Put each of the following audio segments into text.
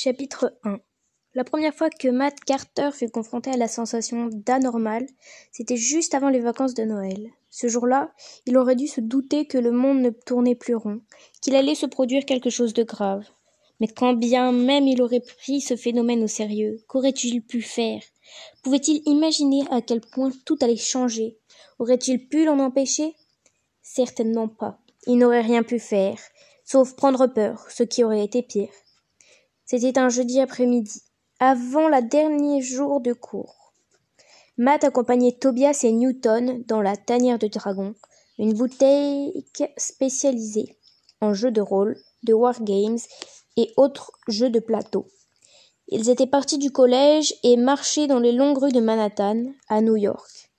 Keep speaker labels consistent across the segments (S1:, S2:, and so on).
S1: Chapitre 1 La première fois que Matt Carter fut confronté à la sensation d'anormal, c'était juste avant les vacances de Noël. Ce jour-là, il aurait dû se douter que le monde ne tournait plus rond, qu'il allait se produire quelque chose de grave. Mais quand bien même il aurait pris ce phénomène au sérieux, qu'aurait-il pu faire? Pouvait-il imaginer à quel point tout allait changer? Aurait-il pu l'en empêcher? Certainement pas. Il n'aurait rien pu faire, sauf prendre peur, ce qui aurait été pire. C'était un jeudi après-midi, avant la dernier jour de cours. Matt accompagnait Tobias et Newton dans la tanière de dragon, une boutique spécialisée en jeux de rôle, de wargames et autres jeux de plateau. Ils étaient partis du collège et marchaient dans les longues rues de Manhattan, à New York.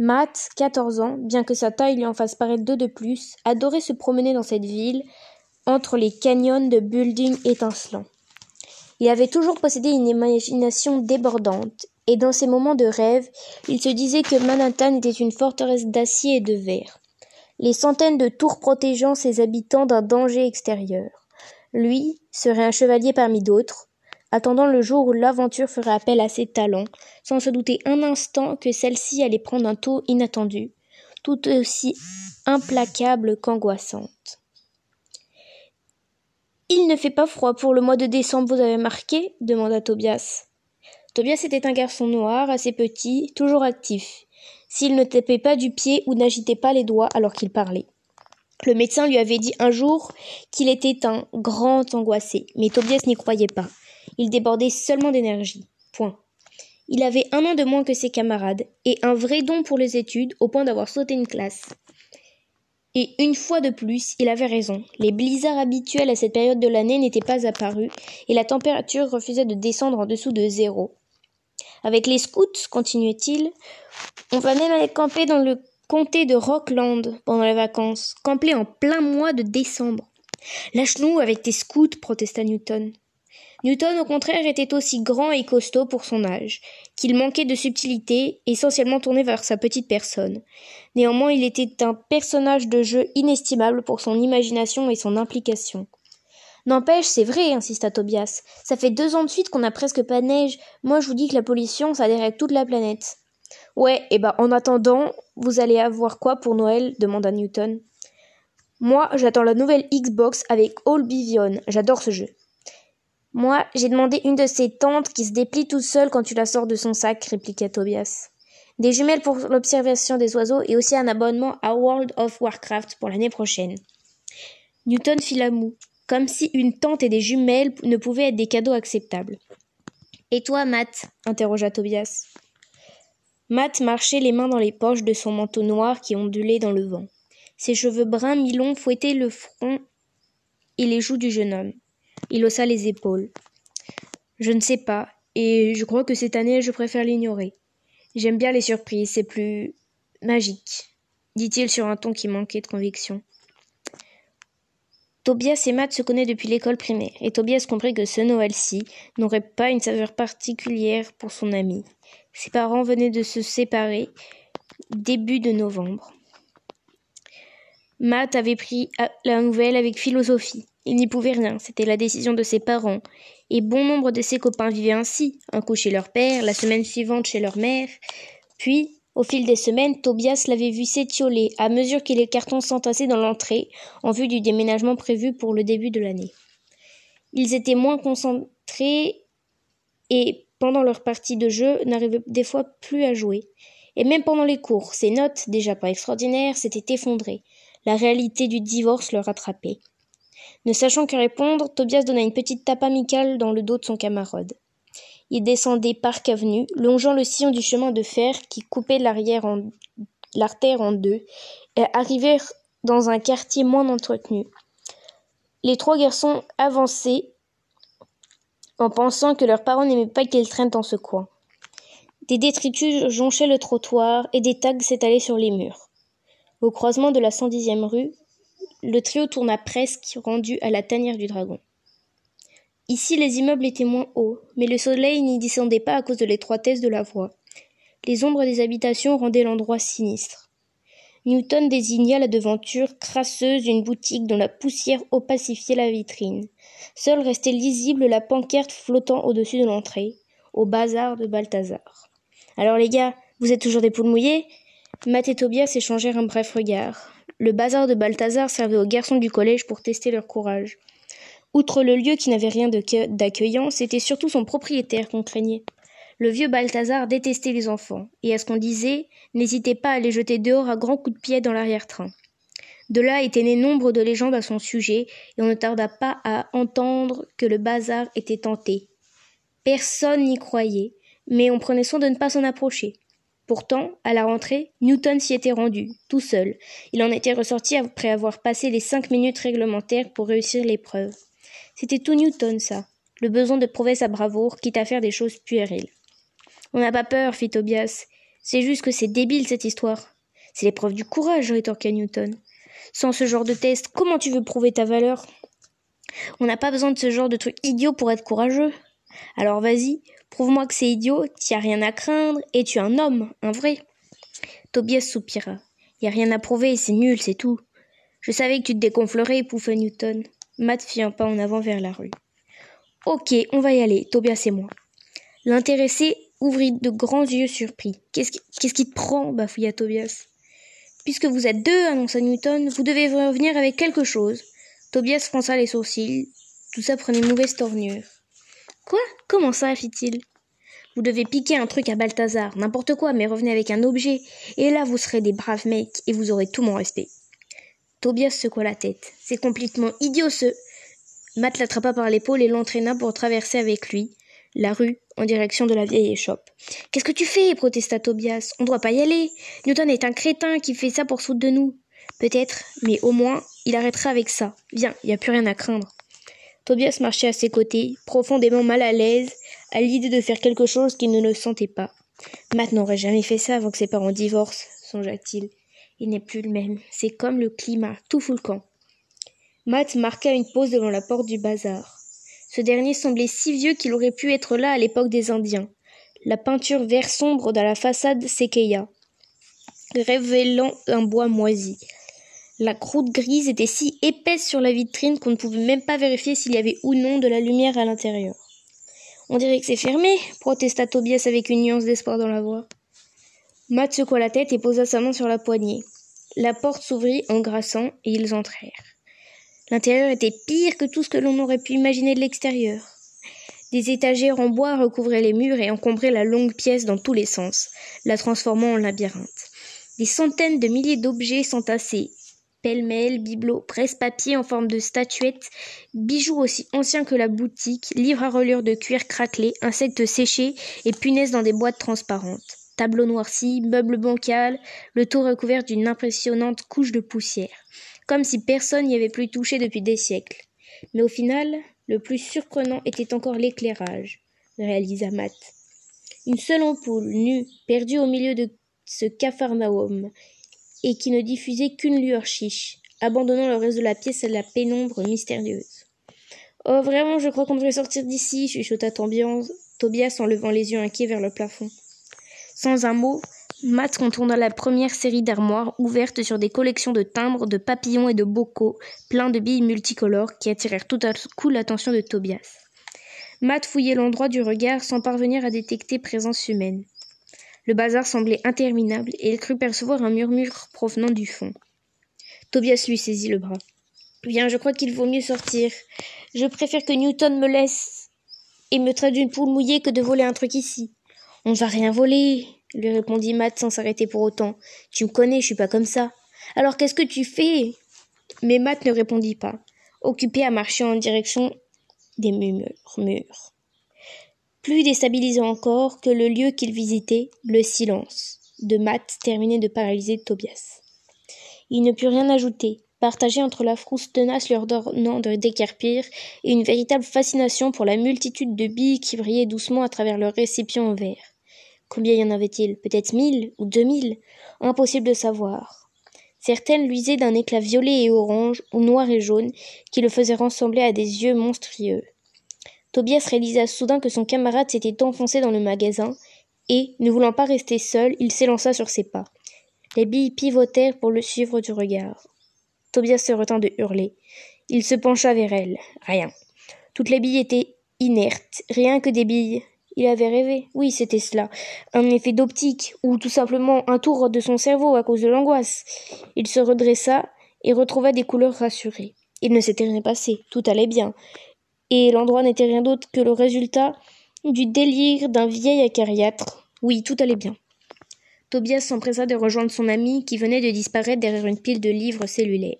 S1: Matt, 14 ans, bien que sa taille lui en fasse paraître deux de plus, adorait se promener dans cette ville, entre les canyons de buildings étincelants. Il avait toujours possédé une imagination débordante, et dans ses moments de rêve, il se disait que Manhattan était une forteresse d'acier et de verre, les centaines de tours protégeant ses habitants d'un danger extérieur. Lui serait un chevalier parmi d'autres, attendant le jour où l'aventure ferait appel à ses talents, sans se douter un instant que celle-ci allait prendre un taux inattendu, tout aussi implacable qu'angoissante. Il ne fait pas froid pour le mois de décembre, vous avez marqué demanda Tobias. Tobias était un garçon noir, assez petit, toujours actif, s'il ne tapait pas du pied ou n'agitait pas les doigts alors qu'il parlait. Le médecin lui avait dit un jour qu'il était un grand angoissé, mais Tobias n'y croyait pas. Il débordait seulement d'énergie. Point. Il avait un an de moins que ses camarades, et un vrai don pour les études, au point d'avoir sauté une classe. Et une fois de plus, il avait raison. Les blizzards habituels à cette période de l'année n'étaient pas apparus, et la température refusait de descendre en dessous de zéro. Avec les scouts, continuait-il, on va même aller camper dans le comté de Rockland pendant les vacances, camper en plein mois de décembre. Lâche-nous avec tes scouts, protesta Newton. Newton, au contraire, était aussi grand et costaud pour son âge, qu'il manquait de subtilité, essentiellement tourné vers sa petite personne. Néanmoins, il était un personnage de jeu inestimable pour son imagination et son implication. N'empêche, c'est vrai, insista Tobias. Ça fait deux ans de suite qu'on a presque pas de neige. Moi, je vous dis que la pollution, ça dérègle toute la planète. Ouais, et eh ben, en attendant, vous allez avoir quoi pour Noël? demanda Newton. Moi, j'attends la nouvelle Xbox avec All Bivion. J'adore ce jeu. Moi, j'ai demandé une de ces tentes qui se déplie toute seule quand tu la sors de son sac, répliqua Tobias. Des jumelles pour l'observation des oiseaux et aussi un abonnement à World of Warcraft pour l'année prochaine. Newton fit la moue, comme si une tente et des jumelles ne pouvaient être des cadeaux acceptables. Et toi, Matt? interrogea Tobias. Matt marchait les mains dans les poches de son manteau noir qui ondulait dans le vent. Ses cheveux bruns mi-longs fouettaient le front et les joues du jeune homme. Il haussa les épaules. Je ne sais pas, et je crois que cette année je préfère l'ignorer. J'aime bien les surprises, c'est plus magique, dit-il sur un ton qui manquait de conviction. Tobias et Matt se connaissent depuis l'école primaire, et Tobias comprit que ce Noël-ci n'aurait pas une saveur particulière pour son ami. Ses parents venaient de se séparer début de novembre. Matt avait pris la nouvelle avec philosophie. Il n'y pouvait rien, c'était la décision de ses parents. Et bon nombre de ses copains vivaient ainsi, un coup chez leur père, la semaine suivante chez leur mère. Puis, au fil des semaines, Tobias l'avait vu s'étioler à mesure que les cartons s'entassaient dans l'entrée, en vue du déménagement prévu pour le début de l'année. Ils étaient moins concentrés et, pendant leur partie de jeu, n'arrivaient des fois plus à jouer. Et même pendant les cours, ses notes, déjà pas extraordinaires, s'étaient effondrées. La réalité du divorce le rattrapait. Ne sachant que répondre, Tobias donna une petite tape amicale dans le dos de son camarade. Ils descendaient Park Avenue, longeant le sillon du chemin de fer qui coupait l'artère en deux, et arrivèrent dans un quartier moins entretenu. Les trois garçons avançaient en pensant que leurs parents n'aimaient pas qu'ils traînent dans ce coin. Des détritus jonchaient le trottoir et des tags s'étalaient sur les murs. Au croisement de la 110e rue, le trio tourna presque, rendu à la tanière du dragon. Ici, les immeubles étaient moins hauts, mais le soleil n'y descendait pas à cause de l'étroitesse de la voie. Les ombres des habitations rendaient l'endroit sinistre. Newton désigna la devanture crasseuse d'une boutique dont la poussière opacifiait la vitrine. Seule restait lisible la pancarte flottant au-dessus de l'entrée, au bazar de Balthazar. Alors les gars, vous êtes toujours des poules mouillées? Matt et Tobias échangèrent un bref regard. Le bazar de Balthazar servait aux garçons du collège pour tester leur courage. Outre le lieu qui n'avait rien d'accueillant, c'était surtout son propriétaire qu'on craignait. Le vieux Balthazar détestait les enfants, et à ce qu'on disait, n'hésitait pas à les jeter dehors à grands coups de pied dans l'arrière-train. De là étaient nées nombre de légendes à son sujet, et on ne tarda pas à entendre que le bazar était tenté. Personne n'y croyait, mais on prenait soin de ne pas s'en approcher. Pourtant, à la rentrée, Newton s'y était rendu, tout seul. Il en était ressorti après avoir passé les cinq minutes réglementaires pour réussir l'épreuve. C'était tout Newton, ça. Le besoin de prouver sa bravoure, quitte à faire des choses puériles. On n'a pas peur, fit Tobias. C'est juste que c'est débile cette histoire. C'est l'épreuve du courage, rétorqua Newton. Sans ce genre de test, comment tu veux prouver ta valeur? On n'a pas besoin de ce genre de truc idiot pour être courageux. Alors vas-y, prouve-moi que c'est idiot, t'y as rien à craindre, et tu es un homme, un vrai. Tobias soupira. Y a rien à prouver, c'est nul, c'est tout. Je savais que tu te dégonflerais, pouffa Newton. Matt fit un pas en avant vers la rue. Ok, on va y aller, Tobias et moi. L'intéressé ouvrit de grands yeux surpris. Qu'est-ce qui, qui te prend bafouilla Tobias? Puisque vous êtes deux, annonça Newton, vous devez revenir avec quelque chose. Tobias fronça les sourcils. Tout ça prenait une mauvaise tournure. Quoi? Comment ça fit-il? Vous devez piquer un truc à Balthazar, n'importe quoi, mais revenez avec un objet, et là vous serez des braves mecs, et vous aurez tout mon respect. Tobias secoua la tête. C'est complètement idiot ce. Matt l'attrapa par l'épaule et l'entraîna pour traverser avec lui la rue en direction de la vieille échoppe. Qu'est-ce que tu fais? protesta Tobias. On ne doit pas y aller. Newton est un crétin qui fait ça pour foutre de nous. Peut-être, mais au moins, il arrêtera avec ça. Viens, il n'y a plus rien à craindre. Tobias marchait à ses côtés, profondément mal à l'aise, à l'idée de faire quelque chose qu'il ne le sentait pas. Matt n'aurait jamais fait ça avant que ses parents divorcent, songea-t-il. Il, n'est plus le même. C'est comme le climat, tout fout le camp. Matt marqua une pause devant la porte du bazar. Ce dernier semblait si vieux qu'il aurait pu être là à l'époque des Indiens. La peinture vert sombre dans la façade s'équeilla, révélant un bois moisi. La croûte grise était si épaisse sur la vitrine qu'on ne pouvait même pas vérifier s'il y avait ou non de la lumière à l'intérieur. On dirait que c'est fermé, protesta Tobias avec une nuance d'espoir dans la voix. Matt secoua la tête et posa sa main sur la poignée. La porte s'ouvrit en grassant et ils entrèrent. L'intérieur était pire que tout ce que l'on aurait pu imaginer de l'extérieur. Des étagères en bois recouvraient les murs et encombraient la longue pièce dans tous les sens, la transformant en labyrinthe. Des centaines de milliers d'objets s'entassaient, pêle-mêle, bibelots, presse-papier en forme de statuettes, bijoux aussi anciens que la boutique, livres à reliure de cuir craquelé, insectes séchés et punaises dans des boîtes transparentes. Tableaux noircis, meubles bancals, le tout recouvert d'une impressionnante couche de poussière comme si personne n'y avait plus touché depuis des siècles. Mais au final, le plus surprenant était encore l'éclairage, réalisa Matt. Une seule ampoule, nue, perdue au milieu de ce capharnaüm, et qui ne diffusait qu'une lueur chiche, abandonnant le reste de la pièce à la pénombre mystérieuse. Oh, vraiment, je crois qu'on devrait sortir d'ici, chuchota Tobias en levant les yeux inquiets vers le plafond. Sans un mot, Matt contourna la première série d'armoires ouvertes sur des collections de timbres, de papillons et de bocaux, pleins de billes multicolores qui attirèrent tout à coup l'attention de Tobias. Matt fouillait l'endroit du regard sans parvenir à détecter présence humaine. Le bazar semblait interminable et il crut percevoir un murmure provenant du fond. Tobias lui saisit le bras. Bien, je crois qu'il vaut mieux sortir. Je préfère que Newton me laisse et me traite d'une poule mouillée que de voler un truc ici. On ne va rien voler, lui répondit Matt sans s'arrêter pour autant. Tu me connais, je suis pas comme ça. Alors qu'est-ce que tu fais? Mais Matt ne répondit pas, occupé à marcher en direction des murmures. Plus déstabilisant encore que le lieu qu'il visitait, le silence de Matt terminait de paralyser Tobias. Il ne put rien ajouter, partagé entre la frousse tenace lui ordonnant de décarpir et une véritable fascination pour la multitude de billes qui brillaient doucement à travers le récipient en verre. Combien y en avait-il? Peut-être mille ou deux mille? Impossible de savoir. Certaines luisaient d'un éclat violet et orange, ou noir et jaune, qui le faisait ressembler à des yeux monstrueux. Tobias réalisa soudain que son camarade s'était enfoncé dans le magasin, et, ne voulant pas rester seul, il s'élança sur ses pas. Les billes pivotèrent pour le suivre du regard. Tobias se retint de hurler. Il se pencha vers elle. Rien. Toutes les billes étaient inertes, rien que des billes. Il avait rêvé. Oui, c'était cela. Un effet d'optique, ou tout simplement un tour de son cerveau à cause de l'angoisse. Il se redressa et retrouva des couleurs rassurées. Il ne s'était rien passé, tout allait bien. Et l'endroit n'était rien d'autre que le résultat du délire d'un vieil acariâtre. Oui, tout allait bien. Tobias s'empressa de rejoindre son ami qui venait de disparaître derrière une pile de livres cellulaires.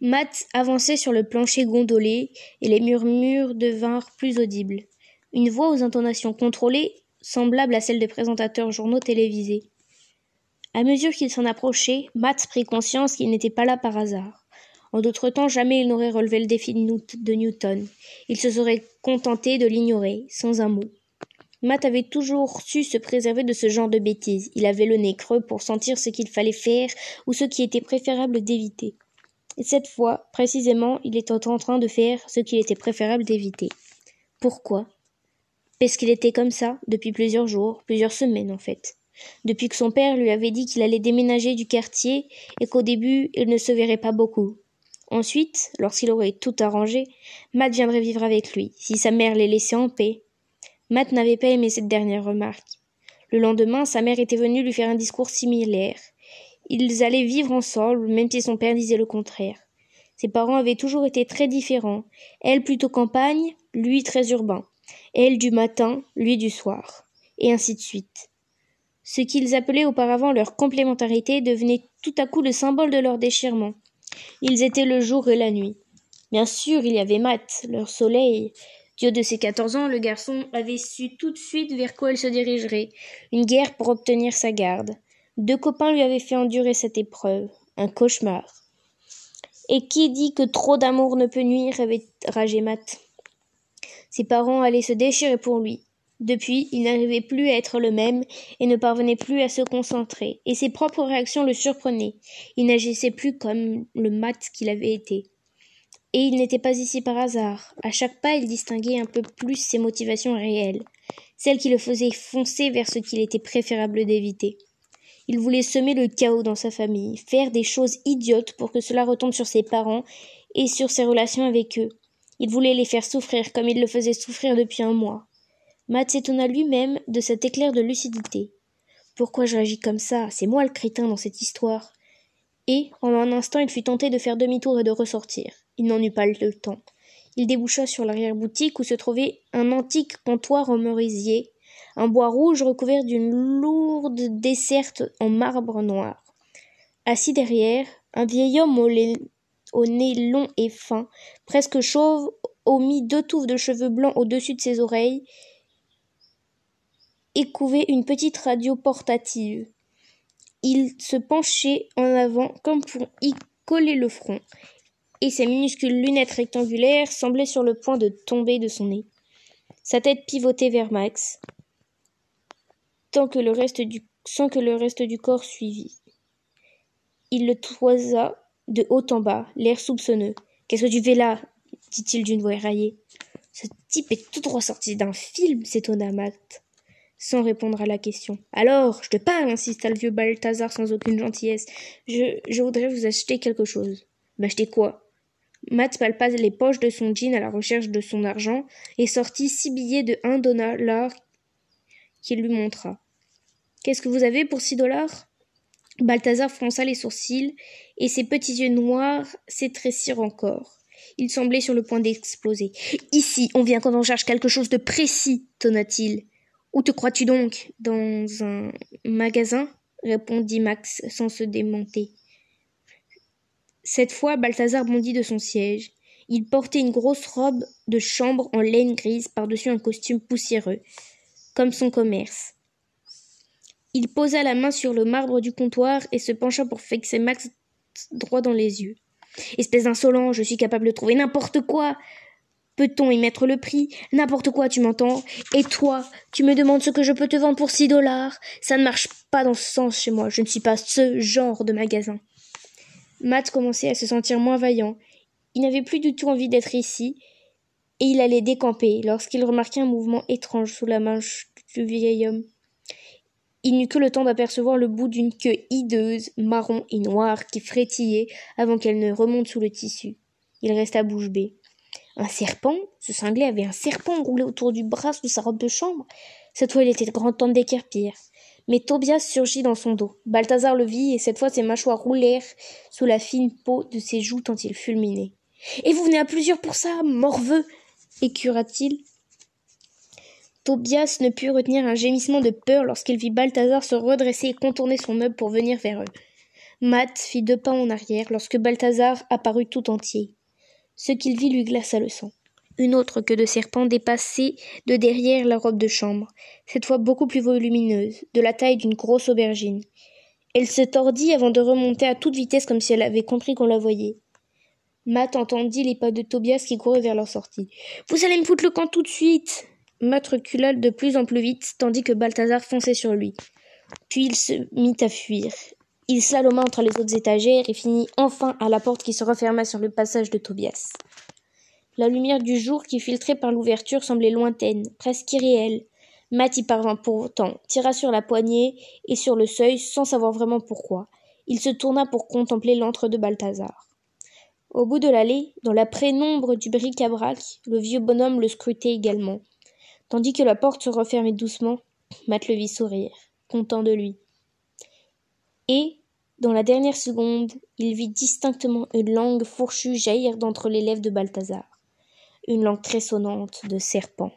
S1: Matt avançait sur le plancher gondolé et les murmures devinrent plus audibles. Une voix aux intonations contrôlées, semblable à celle des présentateurs journaux télévisés. À mesure qu'il s'en approchait, Matt prit conscience qu'il n'était pas là par hasard. En d'autres temps, jamais il n'aurait relevé le défi de Newton. Il se serait contenté de l'ignorer, sans un mot. Matt avait toujours su se préserver de ce genre de bêtises. Il avait le nez creux pour sentir ce qu'il fallait faire ou ce qui était préférable d'éviter. Et cette fois, précisément, il était en train de faire ce qu'il était préférable d'éviter. Pourquoi? Parce qu'il était comme ça depuis plusieurs jours, plusieurs semaines en fait. Depuis que son père lui avait dit qu'il allait déménager du quartier et qu'au début il ne se verrait pas beaucoup. Ensuite, lorsqu'il aurait tout arrangé, Matt viendrait vivre avec lui, si sa mère les laissait en paix. Matt n'avait pas aimé cette dernière remarque. Le lendemain, sa mère était venue lui faire un discours similaire. Ils allaient vivre ensemble, même si son père disait le contraire. Ses parents avaient toujours été très différents. Elle plutôt campagne, lui très urbain elle du matin, lui du soir, et ainsi de suite. Ce qu'ils appelaient auparavant leur complémentarité devenait tout à coup le symbole de leur déchirement. Ils étaient le jour et la nuit. Bien sûr, il y avait Matt, leur soleil. Dieu de ses quatorze ans, le garçon avait su tout de suite vers quoi il se dirigerait. Une guerre pour obtenir sa garde. Deux copains lui avaient fait endurer cette épreuve. Un cauchemar. Et qui dit que trop d'amour ne peut nuire avait ragé Matt. Ses parents allaient se déchirer pour lui. Depuis, il n'arrivait plus à être le même et ne parvenait plus à se concentrer, et ses propres réactions le surprenaient. Il n'agissait plus comme le mat qu'il avait été. Et il n'était pas ici par hasard. À chaque pas, il distinguait un peu plus ses motivations réelles, celles qui le faisaient foncer vers ce qu'il était préférable d'éviter. Il voulait semer le chaos dans sa famille, faire des choses idiotes pour que cela retombe sur ses parents et sur ses relations avec eux. Il voulait les faire souffrir comme il le faisait souffrir depuis un mois. Matt s'étonna lui-même de cet éclair de lucidité. Pourquoi je réagis comme ça? C'est moi le crétin dans cette histoire. Et, pendant un instant, il fut tenté de faire demi-tour et de ressortir. Il n'en eut pas le temps. Il déboucha sur l'arrière-boutique où se trouvait un antique comptoir en merisier, un bois rouge recouvert d'une lourde desserte en marbre noir. Assis derrière, un vieil homme au au nez long et fin, presque chauve, au mis deux touffes de cheveux blancs au-dessus de ses oreilles, et couvait une petite radio portative. Il se penchait en avant comme pour y coller le front, et ses minuscules lunettes rectangulaires semblaient sur le point de tomber de son nez. Sa tête pivotait vers Max, sans que le reste du corps suivît. Il le toisa de haut en bas, l'air soupçonneux. Qu'est-ce que tu fais là? dit-il d'une voix éraillée. Ce type est tout droit sorti d'un film, s'étonna Matt, sans répondre à la question. Alors, je te parle, insista le vieux Balthazar sans aucune gentillesse. Je, voudrais vous acheter quelque chose. M'acheter quoi? Matt palpa les poches de son jean à la recherche de son argent et sortit six billets de un dollar qu'il lui montra. Qu'est-ce que vous avez pour six dollars? Balthazar fronça les sourcils, et ses petits yeux noirs s'étrécirent encore. Il semblait sur le point d'exploser. Ici, on vient quand on cherche quelque chose de précis, tonna-t-il. Où te crois-tu donc? Dans un magasin répondit Max sans se démonter. Cette fois, Balthazar bondit de son siège. Il portait une grosse robe de chambre en laine grise par-dessus un costume poussiéreux, comme son commerce. Il posa la main sur le marbre du comptoir et se pencha pour fixer Max droit dans les yeux. Espèce d'insolent, je suis capable de trouver n'importe quoi. Peut-on y mettre le prix? N'importe quoi, tu m'entends? Et toi, tu me demandes ce que je peux te vendre pour six dollars? Ça ne marche pas dans ce sens chez moi, je ne suis pas ce genre de magasin. Matt commençait à se sentir moins vaillant. Il n'avait plus du tout envie d'être ici, et il allait décamper lorsqu'il remarqua un mouvement étrange sous la main du vieil homme. Il n'eut que le temps d'apercevoir le bout d'une queue hideuse, marron et noire, qui frétillait avant qu'elle ne remonte sous le tissu. Il resta bouche bée. Un serpent Ce cinglé avait un serpent roulé autour du bras sous sa robe de chambre. Cette fois, il était grand temps déquerpir. Mais Tobias surgit dans son dos. Balthazar le vit, et cette fois ses mâchoires roulèrent sous la fine peau de ses joues tant il fulminait. Et vous venez à plusieurs pour ça, morveux écura-t-il. Tobias ne put retenir un gémissement de peur lorsqu'il vit Balthazar se redresser et contourner son meuble pour venir vers eux. Matt fit deux pas en arrière lorsque Balthazar apparut tout entier. Ce qu'il vit lui glaça le sang. Une autre queue de serpent dépassait de derrière la robe de chambre, cette fois beaucoup plus volumineuse, de la taille d'une grosse aubergine. Elle se tordit avant de remonter à toute vitesse comme si elle avait compris qu'on la voyait. Matt entendit les pas de Tobias qui couraient vers leur sortie. Vous allez me foutre le camp tout de suite. Matt recula de plus en plus vite, tandis que Balthazar fonçait sur lui. Puis il se mit à fuir. Il slaloma entre les autres étagères et finit enfin à la porte qui se referma sur le passage de Tobias. La lumière du jour qui filtrait par l'ouverture semblait lointaine, presque irréelle. Matt y parvint pourtant, tira sur la poignée et sur le seuil sans savoir vraiment pourquoi. Il se tourna pour contempler l'antre de Balthazar. Au bout de l'allée, dans la prénombre du bric-à-brac, le vieux bonhomme le scrutait également. Tandis que la porte se refermait doucement, Matt le vit sourire, content de lui. Et, dans la dernière seconde, il vit distinctement une langue fourchue jaillir d'entre les lèvres de Balthazar une langue très sonnante de serpent.